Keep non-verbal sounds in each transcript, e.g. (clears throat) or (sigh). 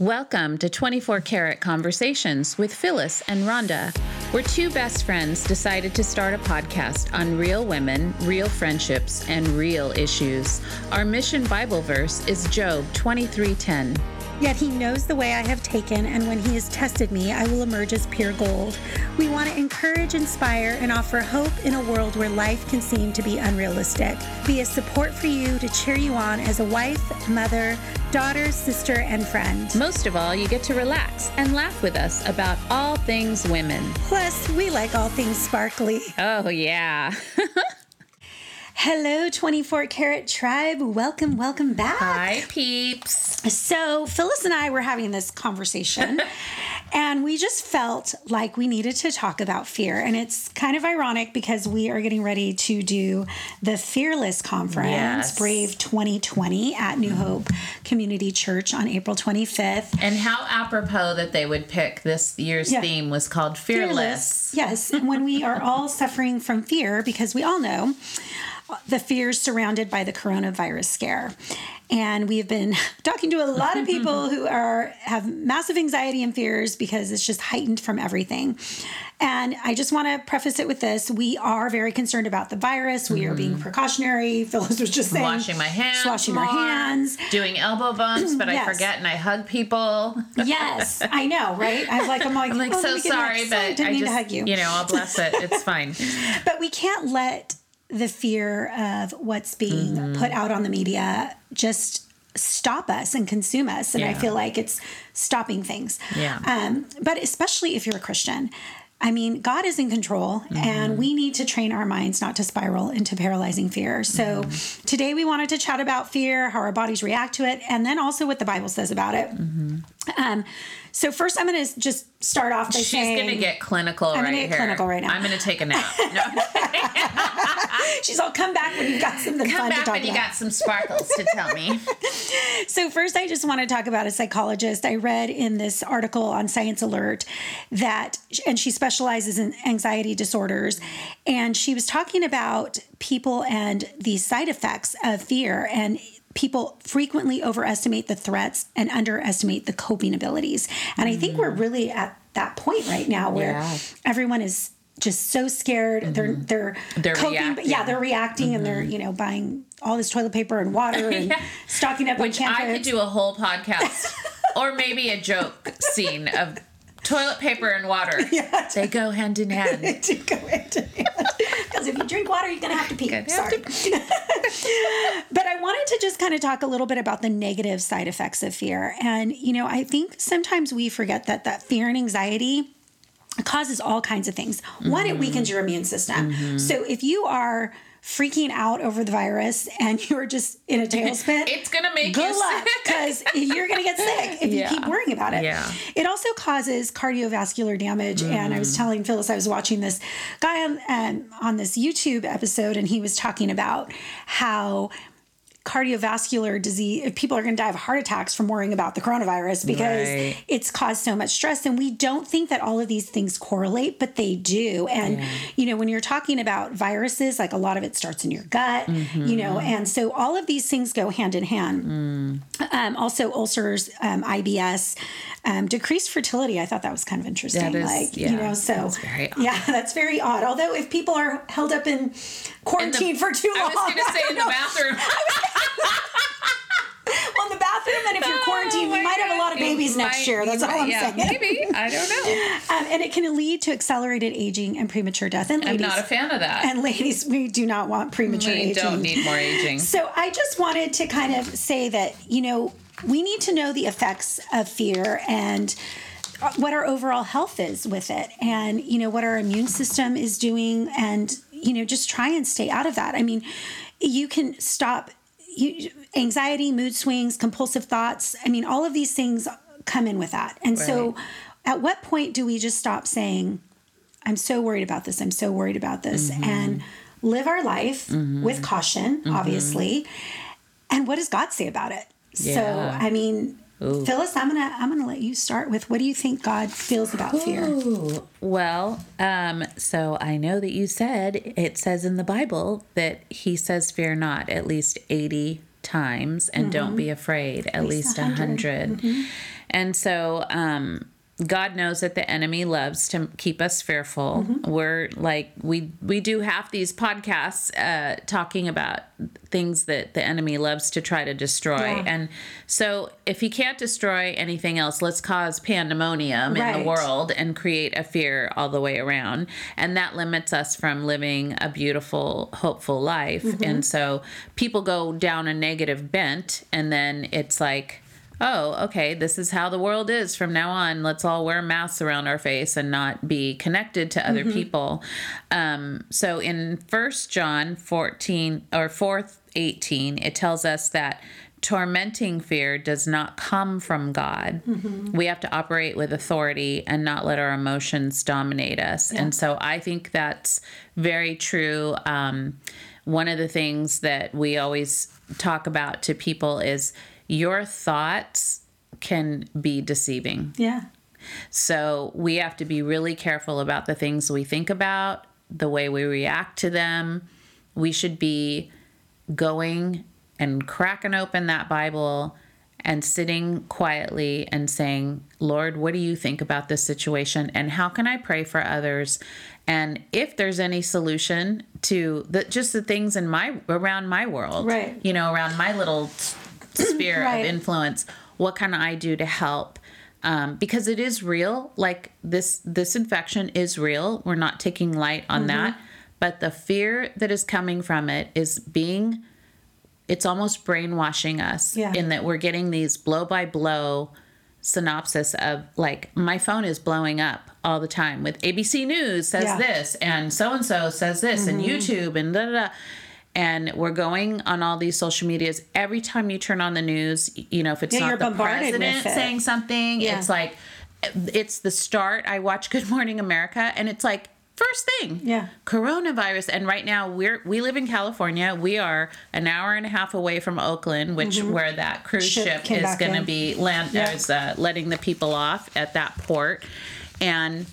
Welcome to 24 Karat Conversations with Phyllis and Rhonda, where two best friends decided to start a podcast on real women, real friendships, and real issues. Our mission Bible verse is Job 23:10. Yet he knows the way I have taken, and when he has tested me, I will emerge as pure gold. We want to encourage, inspire, and offer hope in a world where life can seem to be unrealistic. Be a support for you to cheer you on as a wife, mother, daughter, sister, and friend. Most of all, you get to relax and laugh with us about all things women. Plus, we like all things sparkly. Oh, yeah. (laughs) Hello, 24 Karat Tribe. Welcome, welcome back. Hi, peeps. So, Phyllis and I were having this conversation, (laughs) and we just felt like we needed to talk about fear. And it's kind of ironic because we are getting ready to do the Fearless Conference, Yes. Brave 2020, at New mm-hmm. Hope Community Church on April 25th. And how apropos that they would pick this year's Yeah. theme was called Fearless. Yes, when we are all suffering from fear, because we all know the fears surrounded by the coronavirus scare. And we have been (laughs) talking to a lot of people (laughs) who are have massive anxiety and fears because it's just heightened from everything. And I just want to preface it with this: we are very concerned about the virus. We are being mm-hmm. precautionary. (laughs) Phyllis was just saying, Washing my hands. washing our more, hands. Doing elbow bumps, but I (clears throat) forget and I hug people. Yes, I know, right? I'm like, I'm like, I'm like, oh, so sorry, but I mean just, to hug you. you know, I'll bless it. It's fine. But we can't let the fear of what's being Mm-hmm. put out on the media just stop us and consume us. And I feel like it's stopping things. Yeah. Um, but especially if you're a Christian. I mean, God is in control, Mm-hmm. and we need to train our minds not to spiral into paralyzing fear. So, Mm-hmm. today we wanted to chat about fear, how our bodies react to it, and then also what the Bible says about it. Mm-hmm. Um, so, first, I'm going to just start off by She's saying gonna get clinical I'm right gonna get here. clinical right now. I'm gonna take a nap. (laughs) No, she's all come back when you've got something come fun to back talk when you got some sparkles to tell me. (laughs) So, first, I just want to talk about a psychologist. I read in this article on Science Alert that, and she specializes in anxiety disorders, and she was talking about people and the side effects of fear. And people frequently overestimate the threats and underestimate the coping abilities. And I think we're mm. really at that point right now where Yeah. everyone is just so scared. They're mm-hmm. they're They're coping, reacting. yeah, they're reacting, and they're mm-hmm. you know buying all this toilet paper and water (laughs) and Yeah. stocking up Which I could do a whole podcast, (laughs) or maybe a joke scene of toilet paper and water. (laughs) Yeah. They go hand in hand. (laughs) to go into because (laughs) if you drink water, you're gonna have to pee. Gonna Sorry, to but I wanted to just kind of talk a little bit about the negative side effects of fear, and you know, I think sometimes we forget that that fear and anxiety causes all kinds of things. One, it weakens your immune system. So if you are freaking out over the virus and (laughs) you're just in a (laughs) tailspin, It's gonna make good you luck sick. because you're going to get sick if Yeah. you keep worrying about it. Yeah. It also causes cardiovascular damage. And I Mm. was telling Phyllis, I was watching this guy on, um, on this YouTube episode, and he was talking about how cardiovascular disease if people are going to die of heart attacks from worrying about the coronavirus because Right. it's caused so much stress and we don't think that all of these things correlate but they do and you know when you're talking about viruses like a lot of it starts in your gut you know Mm-hmm. and so all of these things go hand in hand Mm. um, also ulcers um, ibs um, decreased fertility i thought that was kind of interesting is- like yeah, you know so that's very odd. (laughs) yeah that's very odd although if people are held up in quarantine for too long (laughs) (laughs) I was gonna say in the bathroom. well, in the bathroom, and if you're quarantined, Oh we might have a lot of babies next year. That's all might- I'm yeah, saying. Maybe I don't know. (laughs) Um, and it can lead to accelerated aging and premature death. And I'm not a fan of that. and ladies, we do not want premature we aging. don't need more aging. So I just wanted to kind of say that, you know, we need to know the effects of fear and uh, what our overall health is with it and, you know, what our immune system is doing and, you know, just try and stay out of that. I mean, you can stop you, anxiety, mood swings, compulsive thoughts. I mean, all of these things come in with that. And so at what point do we just stop saying, I'm so worried about this. I'm so worried about this. Mm-hmm. And live our life mm-hmm. with caution, mm-hmm. obviously. And what does God say about it? So, I mean, Phyllis, I'm gonna I'm gonna let you start with what do you think God feels about fear? Ooh, well, um, so I know that you said it says in the Bible that He says, "Fear not," at least eighty times, and don't be afraid, at least a 100. 100. And so, um, God knows that the enemy loves to keep us fearful. Mm-hmm. We're like we we do half these podcasts uh, talking about things that the enemy loves to try to destroy. Yeah. And so if he can't destroy anything else, let's cause pandemonium in the world and create a fear all the way around. And that limits us from living a beautiful, hopeful life. Mm-hmm. And so people go down a negative bent and then it's like oh, okay, this is how the world is from now on. Let's all wear masks around our face and not be connected to other people. Um, so in First John 14 or 4 18, it tells us that tormenting fear does not come from God. We have to operate with authority and not let our emotions dominate us. And so I think that's very true. Um, one of the things that we always talk about to people is your thoughts can be deceiving. Yeah. So we have to be really careful about the things we think about, the way we react to them. We should be going and cracking open that Bible and sitting quietly and saying, Lord, what do you think about this situation? And how can I pray for others? And if there's any solution to the, just the things in my around my world, Right. you know, around my little (clears throat) sphere Right. of influence, what can I do to help? Um, because it is real. Like this, this infection is real. We're not taking light on that, but the fear that is coming from it is being. It's almost brainwashing us Yeah. in that we're getting these blow by blow synopsis of like my phone is blowing up all the time with ABC News says Yeah. this and so and so says this and YouTube and da da da. And we're going on all these social medias. Every time you turn on the news, you know, if it's Yeah, not the president saying something, Yeah. it's like it's the start. I watch Good Morning America and it's like first thing. Yeah. Coronavirus. And right now we're we live in California. We are an hour and a half away from Oakland, which where that cruise Mm-hmm. Ship ship, is going to be land Yeah. is uh, letting the people off at that port. And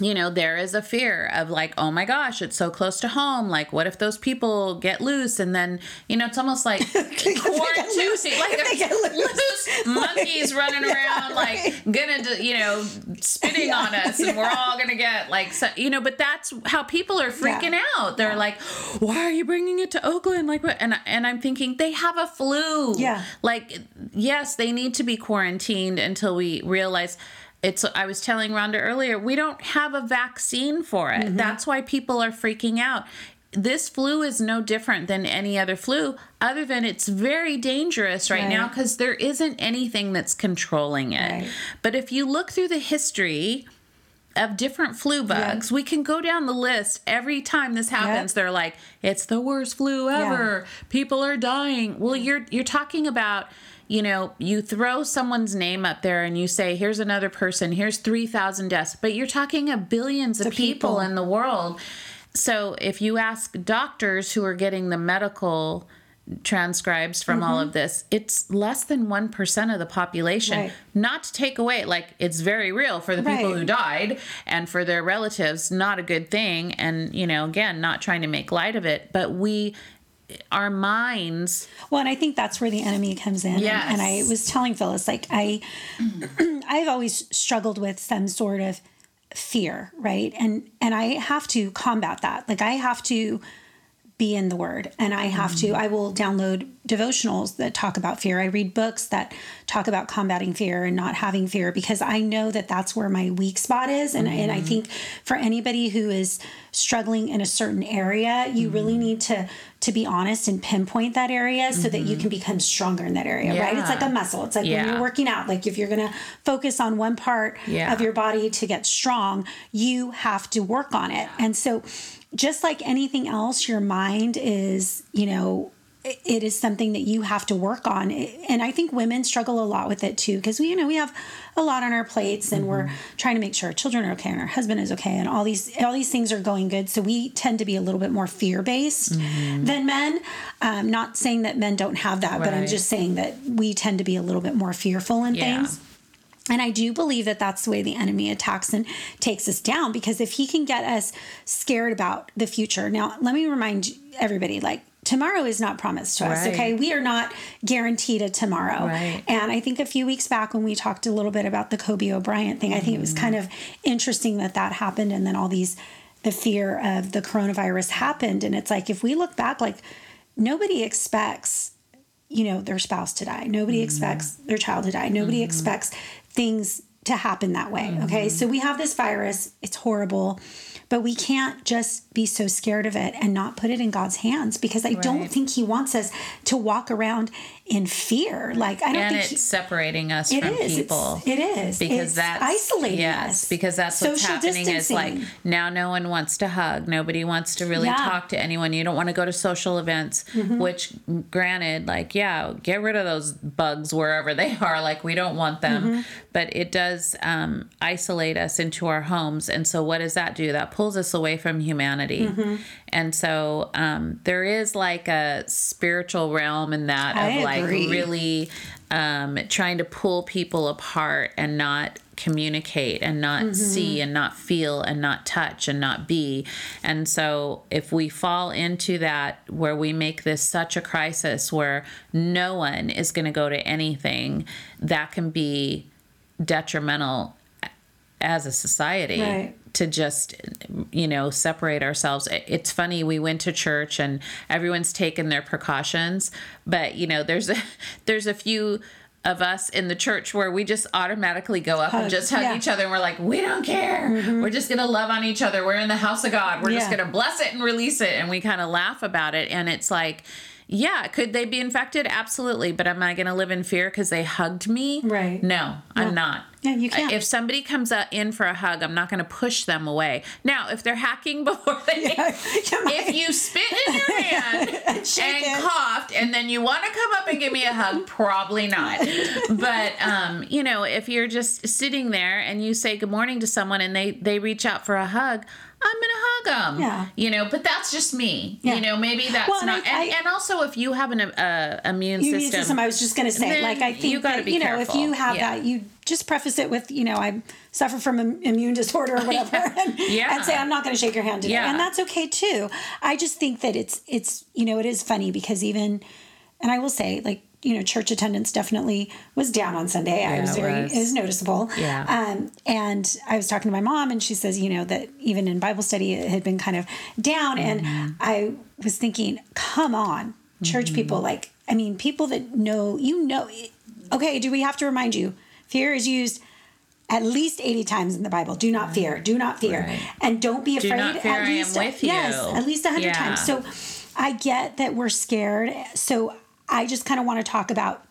you know, there is a fear of like, oh my gosh, it's so close to home. Like, what if those people get loose? And then, you know, it's almost like (laughs) quarantine, like they get loose (laughs) monkeys running around, like gonna, you know, spitting on us, and we're all gonna get like, so, you know. But that's how people are freaking Yeah. out. They're like, why are you bringing it to Oakland? Like, what? And and I'm thinking they have a flu. Yeah. Like, yes, they need to be quarantined until we realize it's I was telling Rhonda earlier, we don't have a vaccine for it. Mm-hmm. That's why people are freaking out. This flu is no different than any other flu, other than it's very dangerous right, now because there isn't anything that's controlling it. Right. But if you look through the history of different flu bugs, we can go down the list every time this happens. They're like, it's the worst flu ever. People are dying. Well, you're you're talking about, you know, you throw someone's name up there and you say, here's another person, here's 3,000 deaths, but you're talking of billions of people. people. in the world. So if you ask doctors who are getting the medical transcribes from all of this, it's less than 1% of the population. Mm-hmm. Right. Not to take away, like, it's very real for the people Right. who died and for their relatives, not a good thing. And, you know, again, not trying to make light of it, but we, our minds, Well, and I think that's where the enemy comes in. And- Yes. And, I was telling Phyllis, like I, (clears throat) I've always struggled with some sort of fear, right? And and I have to combat that. Like I have to be in the word and I have to mm. I will download devotionals that talk about fear. I read books that talk about combating fear and not having fear because I know that that's where my weak spot is and and I mm-hmm. think for anybody who is struggling in a certain area, you really mm-hmm. need to to be honest and pinpoint that area so that you mm-hmm. can become stronger in that area, right? It's like a muscle. It's like when you're working out, like if you're going to focus on one part Yeah. of your body to get strong, you have to work on it. And so just like anything else, your mind is, you know, it- is something that you have to work on. And I think women struggle a lot with it too, because we, you know, we have a lot on our plates and we're trying to make sure our children are okay and our husband is okay and all these all these things are going good. So we tend to be a little bit more fear based than men. Um, not saying that men don't have that, but I'm just saying that we tend to be a little bit more fearful in Yeah. things. And I do believe that that's the way the enemy attacks and takes us down because if he can get us scared about the future. Now, let me remind everybody like tomorrow is not promised to us, Right. okay? We are not guaranteed a tomorrow. Right. And I think a few weeks back when we talked a little bit about the Kobe Bryant thing, I think it was kind of interesting that that happened and then all these the fear of the coronavirus happened and it's like if we look back like nobody expects you know their spouse to die nobody mm-hmm. expects their child to die nobody mm-hmm. expects things to happen that way okay so we have this virus it's horrible but we can't just be so scared of it and not put it in God's hands because I don't think he wants us to walk around in fear like I don't and think it's he, separating us it from is. people. It is because It's that's isolating yes us. because that's what's Social happening is like now no one wants to hug nobody wants to really Yeah. talk to anyone you don't want to go to social events Mm-hmm. which granted like yeah get rid of those bugs wherever they (laughs) are like we don't want them Mm-hmm. But it does um, isolate us into our homes and so what does that do that pulls us away from humanity Mm-hmm. and so um, there is like a spiritual realm in that I of like agree. really um, trying to pull people apart and not communicate and not Mm-hmm. see and not feel and not touch and not be. And so if we fall into that where we make this such a crisis where no one is going to go to anything, that can be detrimental as a society Right. to just you know separate ourselves. It's funny we went to church and everyone's taken their precautions but you know there's a (laughs) there's a few of us in the church where we just automatically go up and just hug yeah. each other and we're like we don't care. Mm-hmm. We're just gonna love on each other. We're in the house of god. We're just gonna bless it and release it. And we kind of laugh about it. And it's like yeah could they be infected absolutely but am i gonna live in fear because they hugged me Right. no i'm not Yeah, you can't. if somebody comes uh, in for a hug, I'm not going to push them away. Now, if they're hacking (laughs) before they, if you spit in your (laughs) hand and, it. coughed, and then you want to come up and give me a hug, probably not. But um, you know, if you're just sitting there and you say good morning to someone and they they reach out for a hug. I'm gonna hug them. Yeah. You know, but that's just me. Yeah. You know, maybe that's Well, not. I- and, I- and also, if you have an uh, immune immune system, system. I was just going to say, like, I think you gotta that, be you know, if you have Yeah. that, you just preface it with, you know, I suffer from an immune disorder or (laughs) whatever, (laughs) and, Yeah. and say I'm not going to shake your hand today, and that's okay too. I just think that it's it's you know it is funny because even, and I will say like. You know, church attendance definitely was down on Sunday. I Yeah, was it very, was. it was noticeable. Yeah. Um, and I was talking to my mom, and she says, you know, that even in Bible study, it had been kind of down. Mm-hmm. And I was thinking, come on, church Mm-hmm. people, like, I mean, people that know, you know, okay, do we have to remind you? Fear is used at least 80 times in the Bible. Do not fear, do not fear. Right. And don't be afraid. not fear, at I least, Yes, at least 100 Yeah. times. So I get that we're scared. So I just kind of want to talk about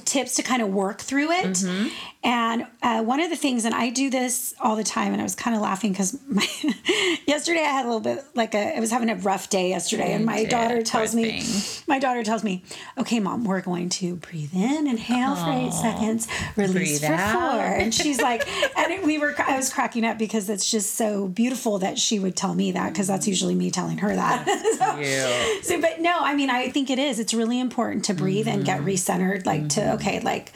tips to kind of work through it. Mm-hmm. And uh, one of the things, and I do this all the time, and I was kind of laughing because (laughs) yesterday I had a little bit like a, I was having a rough day yesterday, and my daughter tells me, thing. my daughter tells me, okay, mom, we're going to breathe in, inhale for eight seconds, release Breathe for out. four. (laughs) And she's like, and it, we were, I was cracking up because it's just so beautiful that she would tell me that because that's usually me telling her that. (laughs) so, so, but no, I mean, I think it is. It's really important to breathe and get recentered. Like to okay, like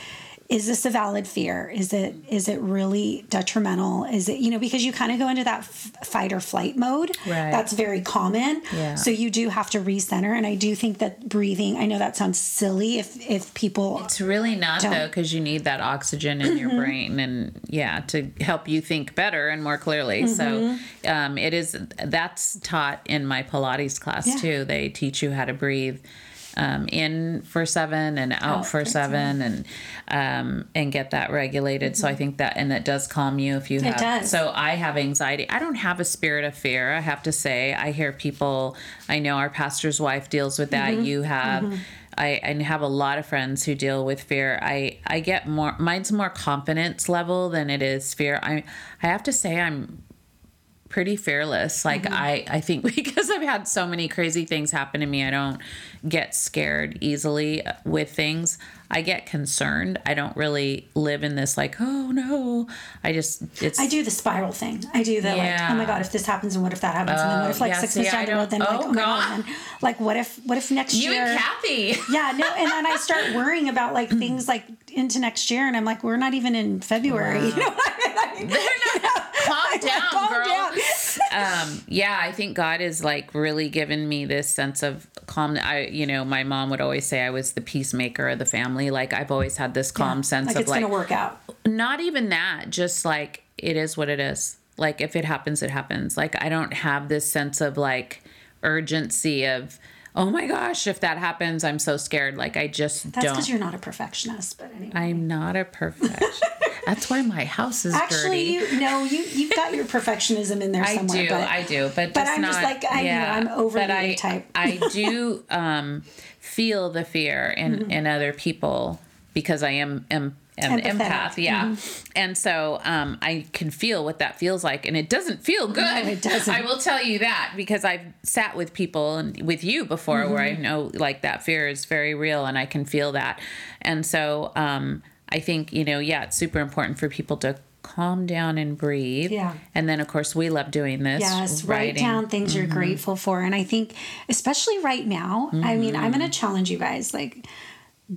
is this a valid fear? Is it is it really detrimental? Is it you know because you kind of go into that f- fight or flight mode. Right. That's very common. Yeah. So you do have to recenter, and I do think that breathing. I know that sounds silly if if people It's really not Don't. though, because you need that oxygen in your brain, and yeah, to help you think better and more clearly. So, um, it is that's taught in my Pilates class Yeah. too. They teach you how to breathe. Um, in for seven and out, for seven, and um, and get that regulated. So I think that and that does calm you if you have. does. So I have anxiety. I don't have a spirit of fear. I have to say. I hear people. I know our pastor's wife deals with that. You have. I, I have a lot of friends who deal with fear. I, I get more, mine's more confidence level than it is fear. I, I have to say I'm pretty fearless. Like Mm-hmm. I, I think (laughs) because I've had so many crazy things happen to me, I don't get scared easily with things. I get concerned. I don't really live in this like, oh no. I just it's I do the spiral thing. I do the like, oh my god, if this happens, and what if that happens, and then what if like yeah, six see, months down the road, then don't- like, oh, oh my god, God. then, like what if what if next you year? You and Kathy. (laughs) yeah, no, and then I start worrying about like (laughs) things like into next year, and I'm like, we're not even in February. You know what I mean? They're not calm down, (laughs) Calm girl. down. (laughs) um yeah i think god is like really given me this sense of calm i you know my mom would always say i was the peacemaker of the family like i've always had this calm sense like of it's like gonna work out. not even that just like it is what it is like if it happens it happens like i don't have this sense of like urgency of oh my gosh if that happens i'm so scared like i just That's don't because you're not a perfectionist, but anyway. i'm not a perfectionist. (laughs) that's why my house is Actually, dirty you no, you you've got your perfectionism in there somewhere. I do, but I do, but but I'm not, just like, I- you know, I'm overly but I, A-type. I (laughs) do um, feel the fear in Mm-hmm. in other people because I am am. An Empathetic. empath, yeah, Mm-hmm. and so um, I can feel what that feels like, and it doesn't feel good. it doesn't. I will tell you that because I've sat with people and with you before, where Mm-hmm. I know like that fear is very real, and I can feel that, and so um, I think you know, yeah, it's super important for people to calm down and breathe. Yeah. And then, of course, we love doing this. Yes, write down things Mm-hmm. you're grateful for. And I think, especially right now, I mean, I'm Mm-hmm. going to challenge you guys. Like,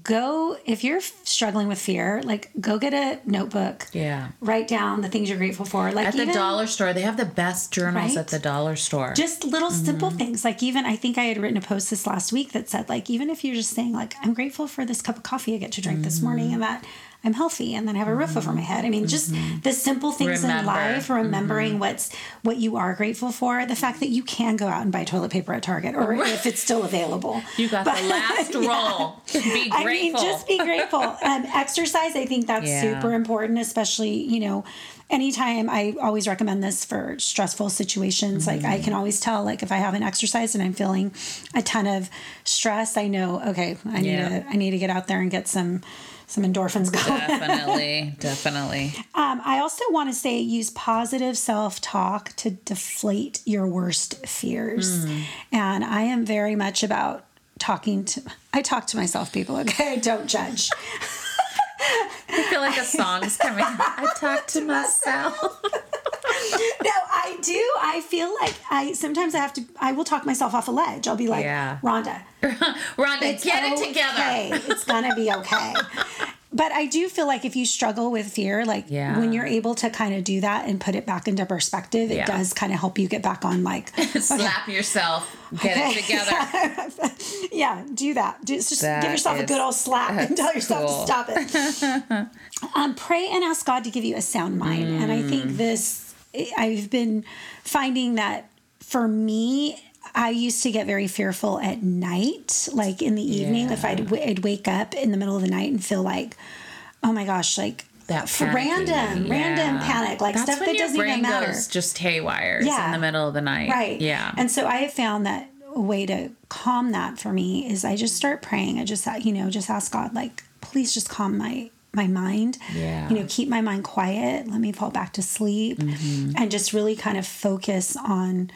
go, if you're struggling with fear, like, go get a notebook. Yeah. Write down the things you're grateful for. Like, At the even dollar store, they have the best journals Right? at the dollar store. just little Mm-hmm. simple things. Like, even I think I had written a post this last week that said, like, even if you're just saying, like, I'm grateful for this cup of coffee I get to drink this Mm-hmm. morning and that. I'm healthy and then I have a roof over my head. I mean, just the simple things in Mm-hmm. Remember. Mm-hmm. life, remembering what's what you are grateful for, the fact that you can go out and buy toilet paper at Target or if it's still available. (laughs) you got But- the last (laughs) Yeah. roll. Be grateful. I mean, just be grateful. Um, exercise, I think that's (laughs) Yeah. super important, especially, you know, anytime I always recommend this for stressful situations. Like, I can always tell, like, if I haven't exercised and I'm feeling a ton of stress, I know, okay, I need Yeah. to, I need to get out there and get some, some endorphins going. definitely, (laughs) definitely. Um, I also want to say use positive self talk to deflate your worst fears. Hmm. And I am very much about talking to, I talk to myself, people, okay? (laughs) Don't judge. I feel like a (laughs) song's coming. I talk to myself. (laughs) no, I do. I feel like I sometimes I have to, I will talk myself off a ledge. I'll be like, Yeah. Rhonda, (laughs) Rhonda, it's get it together. It's gonna be okay. But I do feel like if you struggle with fear, like Yeah. when you're able to kind of do that and put it back into perspective, it Yeah. does kind of help you get back on like, (laughs) Slap yourself. Get it together. (laughs) yeah, do that. Do, just That give yourself a good old slap and tell yourself cool. to stop it. (laughs) um, pray and ask God to give you a sound mind. And I Mm. think this, I've been finding that for me, I used to get very fearful at night, like in the evening, if I'd, w- I'd wake up in the middle of the night and feel like, oh my gosh, like That f- panicky, random, random panic, like That's stuff that doesn't even matter. just haywire in the middle of the night. Right. Yeah. And so I have found that a way to calm that for me is I just start praying. I just, you know, just ask God, like, please just calm my my mind. Yeah. You know, keep my mind quiet. Let me fall back to sleep, Mm-hmm. and just really kind of focus on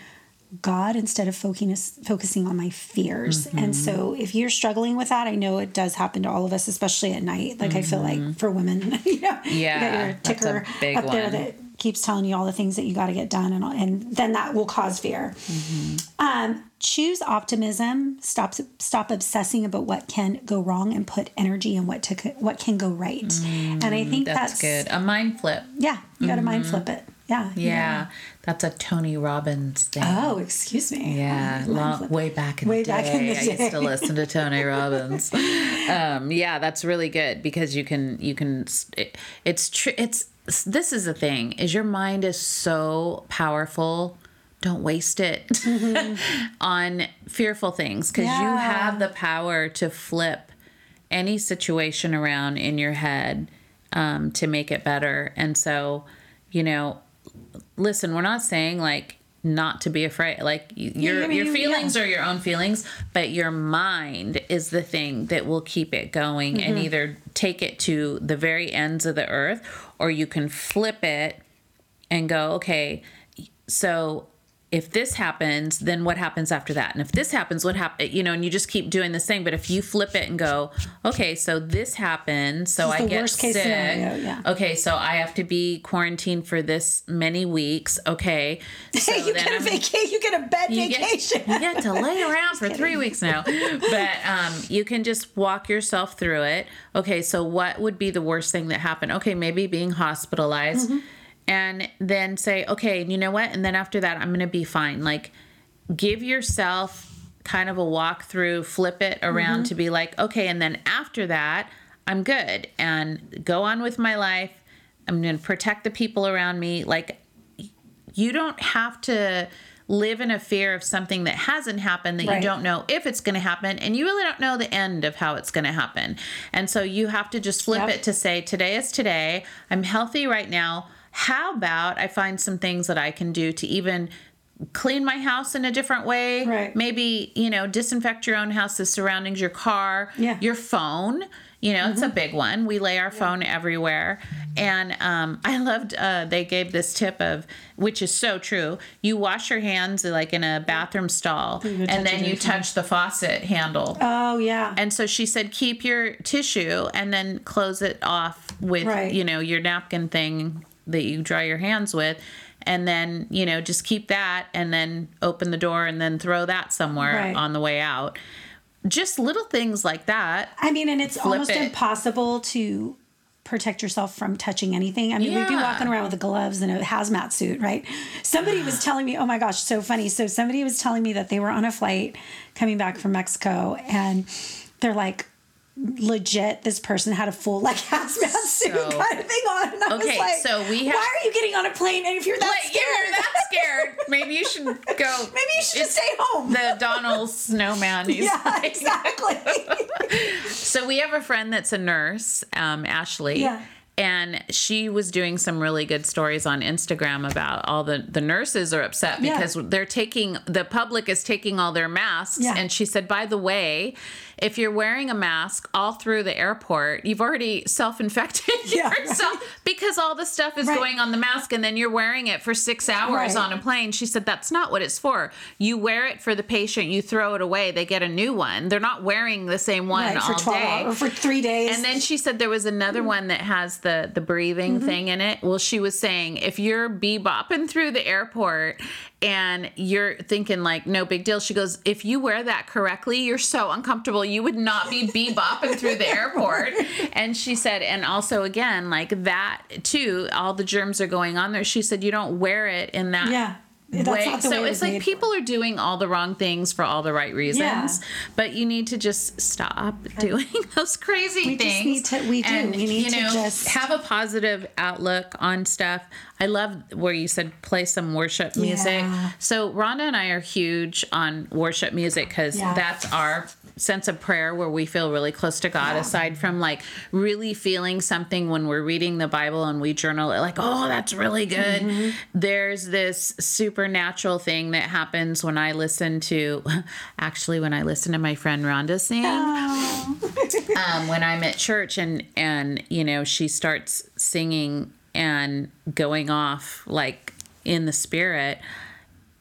God instead of focus, focusing on my fears. Mm-hmm. And so if you're struggling with that, I know it does happen to all of us, especially at night. Like I feel like for women, (laughs) you know, Mm-hmm. Yeah, you got your ticker big up there that keeps telling you all the things that you got to get done, and and then that will cause fear. Mm-hmm. Um, choose optimism. Stop stop obsessing about what can go wrong, and put energy in what to what can go right. and I think Mm, That's, that's, good. A mind flip. Yeah, you got to mind flip it. Yeah. you Yeah. That's a Tony Robbins thing. Oh, excuse me. Yeah, long, way back in Way the day, back in the day. I used to listen to Tony (laughs) Robbins. um, yeah, that's really good because you can you can it, it's true it's this is the thing is your mind is so powerful. Don't waste it (laughs) on fearful things because you Mm-hmm. Have the power to flip any situation around in your head um, to make it better. And so, you know, listen, we're not saying like not to be afraid. Like your I mean, your feelings yeah. are your own feelings, but your mind is the thing that will keep it going and Mm-hmm. either take it to the very ends of the earth or you can flip it and go, okay, so if this happens, then what happens after that? And if this happens, what happens? You know, and you just keep doing this thing. But if you flip it and go, okay, so this happens, so This I get sick. scenario, yeah. Okay, so I have to be quarantined for this many weeks. Okay, (laughs) so you get a vacation. You get a bed you get, vacation. (laughs) you get to lay (laughs) around for three weeks now. But um, you can just walk yourself through it. Okay, so what would be the worst thing that happened? Okay, maybe being hospitalized. Mm-hmm. And then say, okay, you know what? And then after that, I'm going to be fine. Like, give yourself kind of a walk through, flip it around Mm-hmm. to be like, okay, and then after that, I'm good and go on with my life. I'm going to protect the people around me. Like, you don't have to live in a fear of something that hasn't happened that Right. you don't know if it's going to happen and you really don't know the end of how it's going to happen. And so you have to just flip Yep. it to say today is today. I'm healthy right now. How about I find some things that I can do to even clean my house in a different way? Right. Maybe, you know, disinfect your own house, the surroundings, your car, Yeah. your phone. You know, it's a big one. We lay our phone everywhere. And um, (laughs) I loved, uh, they gave this tip of, which is so true. You wash your hands like in a bathroom stall, and then you touch the faucet handle. Oh yeah. And so she said, keep your tissue and then close it off with, Right. you know, your napkin thing that you dry your hands with. And then, you know, just keep that and then open the door and then throw that somewhere Right. on the way out. Just little things like that. I mean, and it's almost it. impossible to protect yourself from touching anything. I mean, we'd be walking around with the gloves and a hazmat suit, right? Somebody was (sighs) telling me, oh my gosh, so funny. So somebody was telling me that they were on a flight coming back from Mexico and they're like, legit this person had a full like (laughs) hazmat suit So- kind of thing on and I was Okay, like, so we have- why are you getting on a plane and if you're that Like, scared you're that scared. (laughs) Maybe you should go. maybe you should just stay home The Donald Snowman. (laughs) Yeah like- exactly So we have a friend that's a nurse, um, Ashley. Yeah. And she was doing some really good stories on Instagram about all the the nurses are upset Yeah. because they're taking the public is taking all their masks. Yeah. And she said, by the way, if you're wearing a mask all through the airport, you've already self-infected (laughs) Yeah, right. yourself because all the stuff is Right. going on the mask and then you're wearing it for six hours Right. on a plane. She said that's not what it's for. You wear it for the patient, you throw it away, they get a new one. They're not wearing the same one right, all for day. hours or for three days And then she said there was another one that has the the breathing Mm-hmm. thing in it. Well, she was saying if you're bebopping through the airport and you're thinking like no big deal, she goes, if you wear that correctly, you're so uncomfortable. You would not be bebopping through the airport. (laughs) And she said, and also again, like that too, all the germs are going on there. She said you don't wear it in that Yeah. That's way. not the so way it it's like people are doing all the wrong things for all the right reasons. Yeah. But you need to just stop doing (laughs) those crazy things. We just need to- we do. And, We need you to just- have a positive outlook on stuff. I love where you said play some worship music. Yeah. So Rhonda and I are huge on worship music because Yeah. that's our sense of prayer where we feel really close to God aside from like really feeling something when we're reading the Bible and we journal it like oh that's really good Mm-hmm. there's this supernatural thing that happens when I listen to (laughs) actually when I listen to my friend Rhonda sing um, when I'm at church and and you know she starts singing and going off like in the spirit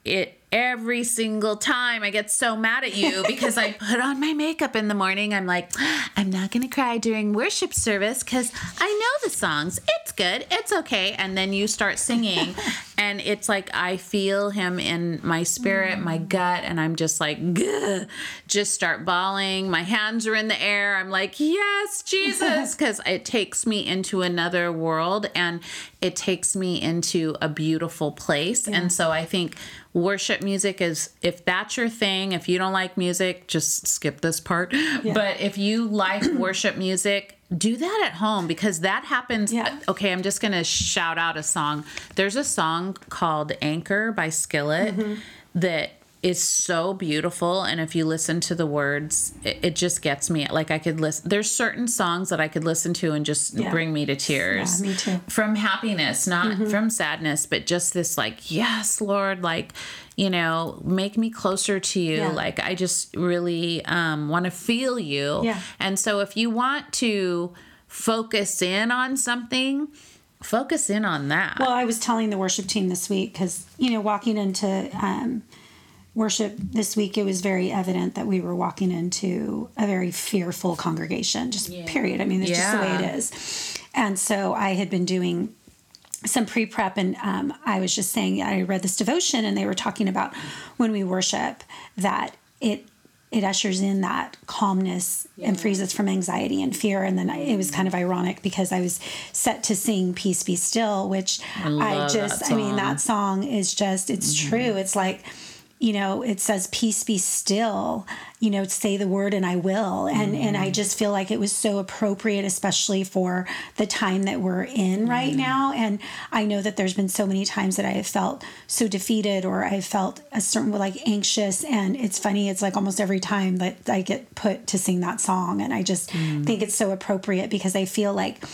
it every single time I get so mad at you because I (laughs) put on my makeup in the morning. I'm like, ah, I'm not going to cry during worship service because I know the songs. It's good. It's okay. And then you start singing, (laughs) and it's like I feel him in my spirit, my mm. gut, and I'm just like, Gah, just start bawling. My hands are in the air. I'm like, yes, Jesus, (laughs) because it takes me into another world and it takes me into a beautiful place. And so I think worship music is if that's your thing if you don't like music just skip this part but if you like (clears throat) worship music do that at home because that happens Yeah. okay i'm just gonna shout out a song there's a song called anchor by skillet Mm-hmm. that is so beautiful and if you listen to the words it, it just gets me like i could listen there's certain songs that i could listen to and just Yeah. bring me to tears Yeah, me too. from happiness, not from sadness, but just this like, yes, Lord, like, you know, make me closer to you. Yeah. Like, I just really um, want to feel you. Yeah. And so, if you want to focus in on something, focus in on that. Well, I was telling the worship team this week because, you know, walking into um, worship this week, it was very evident that we were walking into a very fearful congregation, just period. I mean, it's just the way it is. And so I had been doing some pre prep, and um, I was just saying, I read this devotion, and they were talking about when we worship that it it ushers in that calmness and frees us from anxiety and fear. And then I, it was kind of ironic because I was set to sing "Peace Be Still," which I, love just, I mean, that song is just, it's true. It's like, you know, it says "Peace be still." You know, say the word and I will, and and I mm-hmm. just feel like it was so appropriate, especially for the time that we're in right mm-hmm. now. And I know that there's been so many times that I have felt so defeated, or I felt a certain like anxious. And it's funny, it's like almost every time that I get put to sing that song, and I just mm. think it's so appropriate because I feel like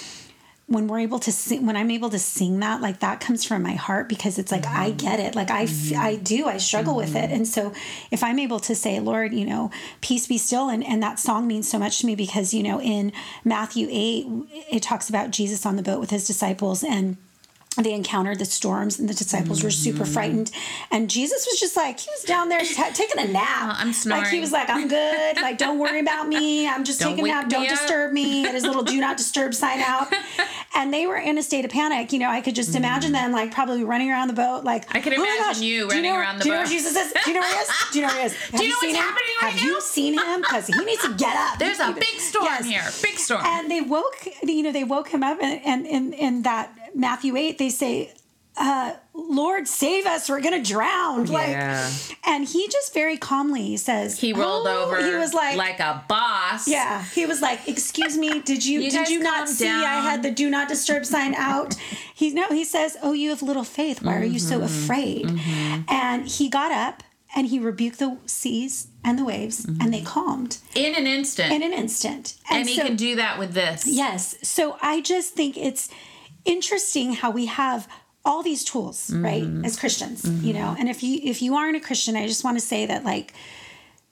when we're able to sing when i'm able to sing that like that comes from my heart because it's like i mm-hmm. get it. Like i mm-hmm. do. I struggle with it. And so if i'm able to say lord you know peace be still and and that song means so much to me because you know in matthew 8 it talks about jesus on the boat with his disciples and they encountered the storms and the disciples were super frightened. And jesus was just like he was down there ha- taking a nap. I'm like he was like i'm good. Like don't worry about me. I'm just (laughs) Don't taking a nap. don't up." disturb me. Had his little (laughs) do not disturb sign out. And they were in a state of panic. You know i could just imagine them like probably running around the boat like Mm-hmm. I can "Oh my imagine gosh, you do you running know- around the boat. do you know where jesus is? Do you know where he is? Do you know where he is? (laughs) Have you know seen what's him? happening right have now? you seen him? Because he needs to get up. There's a big storm Yes. here. Big storm. And they woke, you know, they woke him up, and and in that Matthew eight, they say, uh, "Lord, save us! We're gonna drown!" Yeah. Like, and he just very calmly says, he rolled "Oh," over He was like, like a boss. yeah, he was like, "Excuse me, did you, (laughs) You did you not see I had the do not disturb sign out?" He no, he says, "Oh, you have little faith. Why are you Mm-hmm. so afraid?" And he got up and he rebuked the seas and the waves, and they calmed In an instant. in an instant. and he so- can do that with this. Yes. So I just think it's interesting how we have all these tools, right, as Christians, you know. And if you if you aren't a Christian, I just want to say that like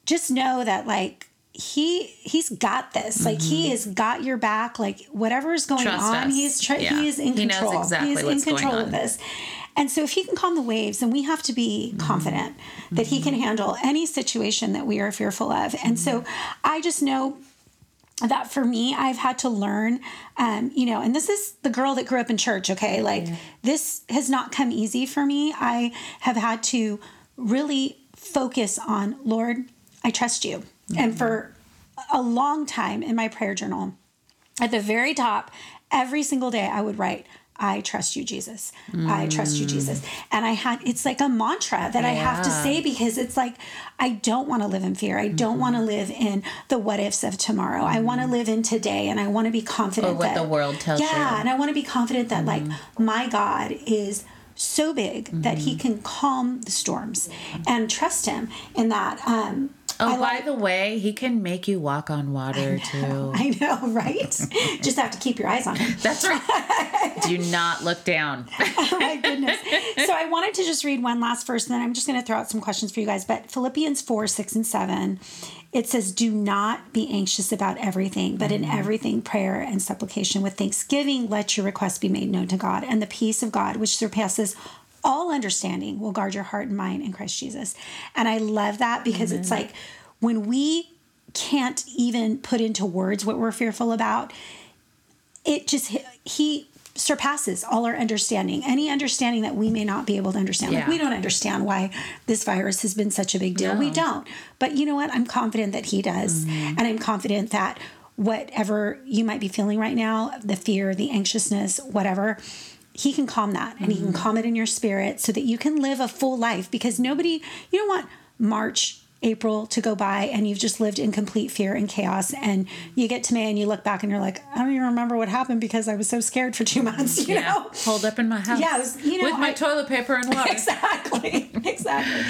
just know that like he he's got this. Like he has got your back. Like whatever is going Trust on, us. he's try- Yeah. he is in He knows control. exactly he is what's in going control of this. And so if he can calm the waves, then we have to be Mm-hmm. confident that he can handle any situation that we are fearful of. And so Mm-hmm. I just know that for me i've had to learn um, you know and this is the girl that grew up in church okay? Like this has not come easy for me. I have had to really focus on lord i trust you. And for a long time in my prayer journal at the very top every single day i would write i trust you jesus. I trust you mm. jesus. And i had it's like a mantra that i have to say because it's like i don't want to live in fear. I don't want to mm-hmm. live in the what ifs of tomorrow. I want to mm-hmm. live in today and i want to be confident Or what that the world tells yeah you. and i want to be confident that like mm-hmm. my god is so big that he can calm the storms and trust him in that um Oh, I by like- the way, he can make you walk on water too. (laughs) I know, right? (laughs) Just have to keep your eyes on him. That's right. (laughs) Do not look down. Oh my goodness. So I wanted to just read one last verse, and then I'm just going to throw out some questions for you guys. But Philippians 4, 6, and 7, it says, Do not be anxious about everything, but in mm-hmm. everything, prayer and supplication with thanksgiving, let your requests be made known to God. And the peace of God, which surpasses all understanding, will guard your heart and mind in Christ Jesus. And I love that because it's like when we can't even put into words what we're fearful about, it just he surpasses all our understanding. Any understanding that we may not be able to understand. Like we don't understand why this virus has been such a big deal. We don't. But you know what? I'm confident that he does. Mm-hmm. And i'm confident that whatever you might be feeling right now the fear the anxiousness whatever he can calm that and he can mm-hmm. calm it in your spirit so that you can live a full life because nobody you don't want march April to go by and you've just lived in complete fear and chaos and you get to May and you look back and you're like, I don't even remember what happened because I was so scared for two months, you Yeah. know? Holed up in my house. Yeah, was- you know, with my I- toilet paper and water. Exactly. (laughs) Exactly.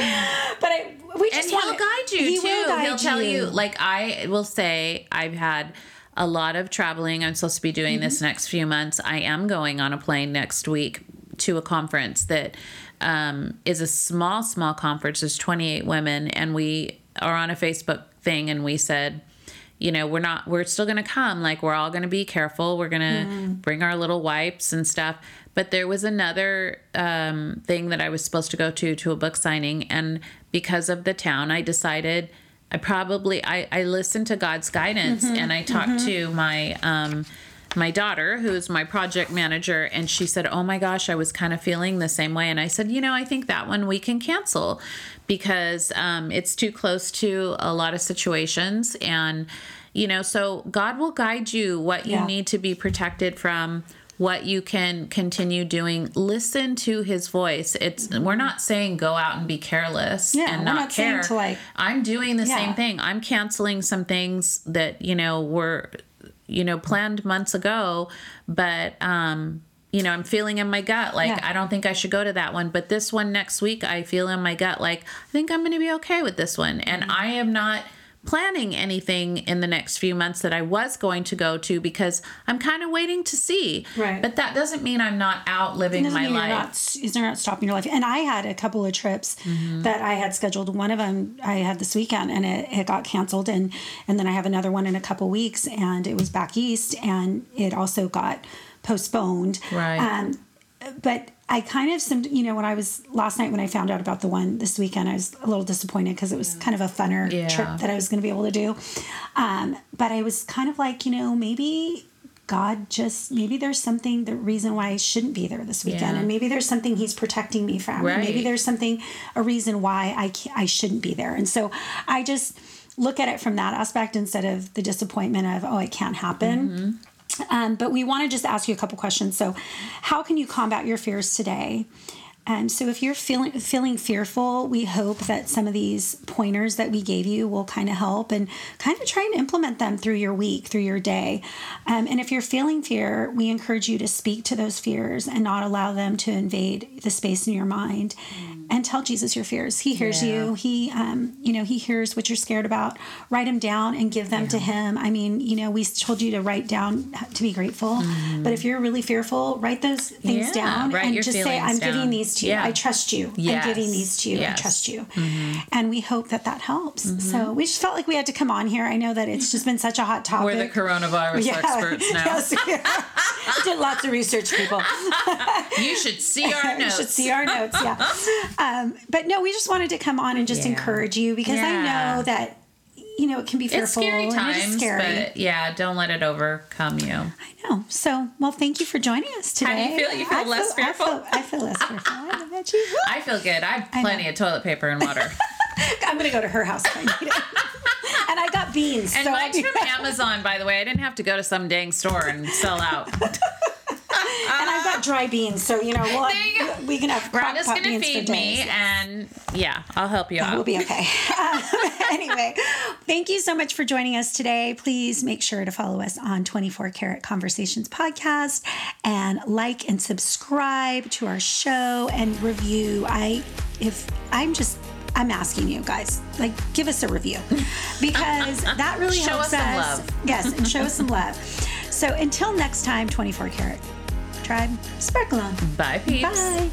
But I we just and he'll want guide you he too. Will guide he'll tell you. you. Like I will say, I've had a lot of traveling. I'm supposed to be doing this Mm-hmm. next few months. I am going on a plane next week to a conference that um, is a small, small conference. There's 28 women, and we are on a Facebook thing, and we said. you know, we're not, we're still going to come. Like, we're all going to be careful. We're going to mm. bring our little wipes and stuff. But there was another um, thing that I was supposed to go to, to a book signing. And because of the town, I decided I probably, I, I listened to God's guidance mm-hmm. and I talked mm-hmm. to my, um, my daughter, who's my project manager, and she said, Oh my gosh, I was kind of feeling the same way. And I said, You know, I think that one we can cancel because um, it's too close to a lot of situations. And, you know, so God will guide you what you yeah. need to be protected from what you can continue doing listen to his voice it's we're not saying go out and be careless yeah, and not, not care like, i'm doing the yeah. same thing i'm canceling some things that you know were you know, planned months ago, but um, you know, I'm feeling in my gut like yeah. I don't think I should go to that one, but this one next week I feel in my gut like I think I'm going to be okay with this one. And mm-hmm. I am not planning anything in the next few months that I was going to go to because I'm kind of waiting to see. Right. But that doesn't mean I'm not out living my life. Not, you're not stopping your life. And I had a couple of trips mm-hmm. that I had scheduled. One of them I had this weekend and it, it got canceled. And, and then I have another one in a couple weeks and it was back east and it also got postponed. Right. Um, but I kind of some you know when I was last night when I found out about the one this weekend I was a little disappointed because it was kind of a funner yeah. trip that I was going to be able to do, um, but I was kind of like you know maybe God just maybe there's something the reason why I shouldn't be there this weekend, yeah. and maybe there's something He's protecting me from. Right. Maybe there's something a reason why I I shouldn't be there, and so I just look at it from that aspect instead of the disappointment of oh it can't happen. Mm-hmm. Um, but we want to just ask you a couple questions. So, how can you combat your fears today? Um, so if you're feeling feeling fearful, we hope that some of these pointers that we gave you will kind of help and kind of try and implement them through your week, through your day. Um, and if you're feeling fear, we encourage you to speak to those fears and not allow them to invade the space in your mind. Mm and tell Jesus your fears. He hears yeah. you. He, um, you know, he hears what you're scared about. Write them down and give them yeah. to him. I mean, you know, we told you to write down to be grateful, mm-hmm. but if you're really fearful, write those things yeah. down write and just say, "I'm down. giving these to you. I trust you. Yes. I'm giving these to you. Yes. I trust you." Mm-hmm. And we hope that that helps. Mm-hmm. So we just felt like we had to come on here. I know that it's just been such a hot topic. (laughs) We're the coronavirus experts now. yes, I did lots of research, people. (laughs) (laughs) you should see our notes. you should see our notes. Yeah. Um, but no, we just wanted to come on and just yeah. encourage you because yeah. I know that you know it can be fearful it's scary times, and scary. but yeah, don't let it overcome you. I know. So, well, thank you for joining us today. How do you feel? You feel I less feel, fearful? I feel, I feel less fearful. I bet you. (laughs) I feel good. I have plenty of toilet paper and water. (laughs) I'm gonna go to her house if I need it. (laughs) and I got beans. And so mine's from Amazon, by the way. I didn't have to go to some dang store and sell out and I've got dry beans, so you know, we'll have, we can have crock pot gonna feed me, and yeah, I'll help you out. We'll be okay. um, (laughs) anyway, thank you so much for joining us today. Please make sure to follow us on 24 Karat Conversations podcast and like and subscribe to our show and review. I if I'm just I'm asking you guys, like, give us a review (laughs) because that really helps us. us. Some love. Yes, and show us some (laughs) love. So until next time, 24 Karat tribe. Sparkle on. Bye, peeps. Bye.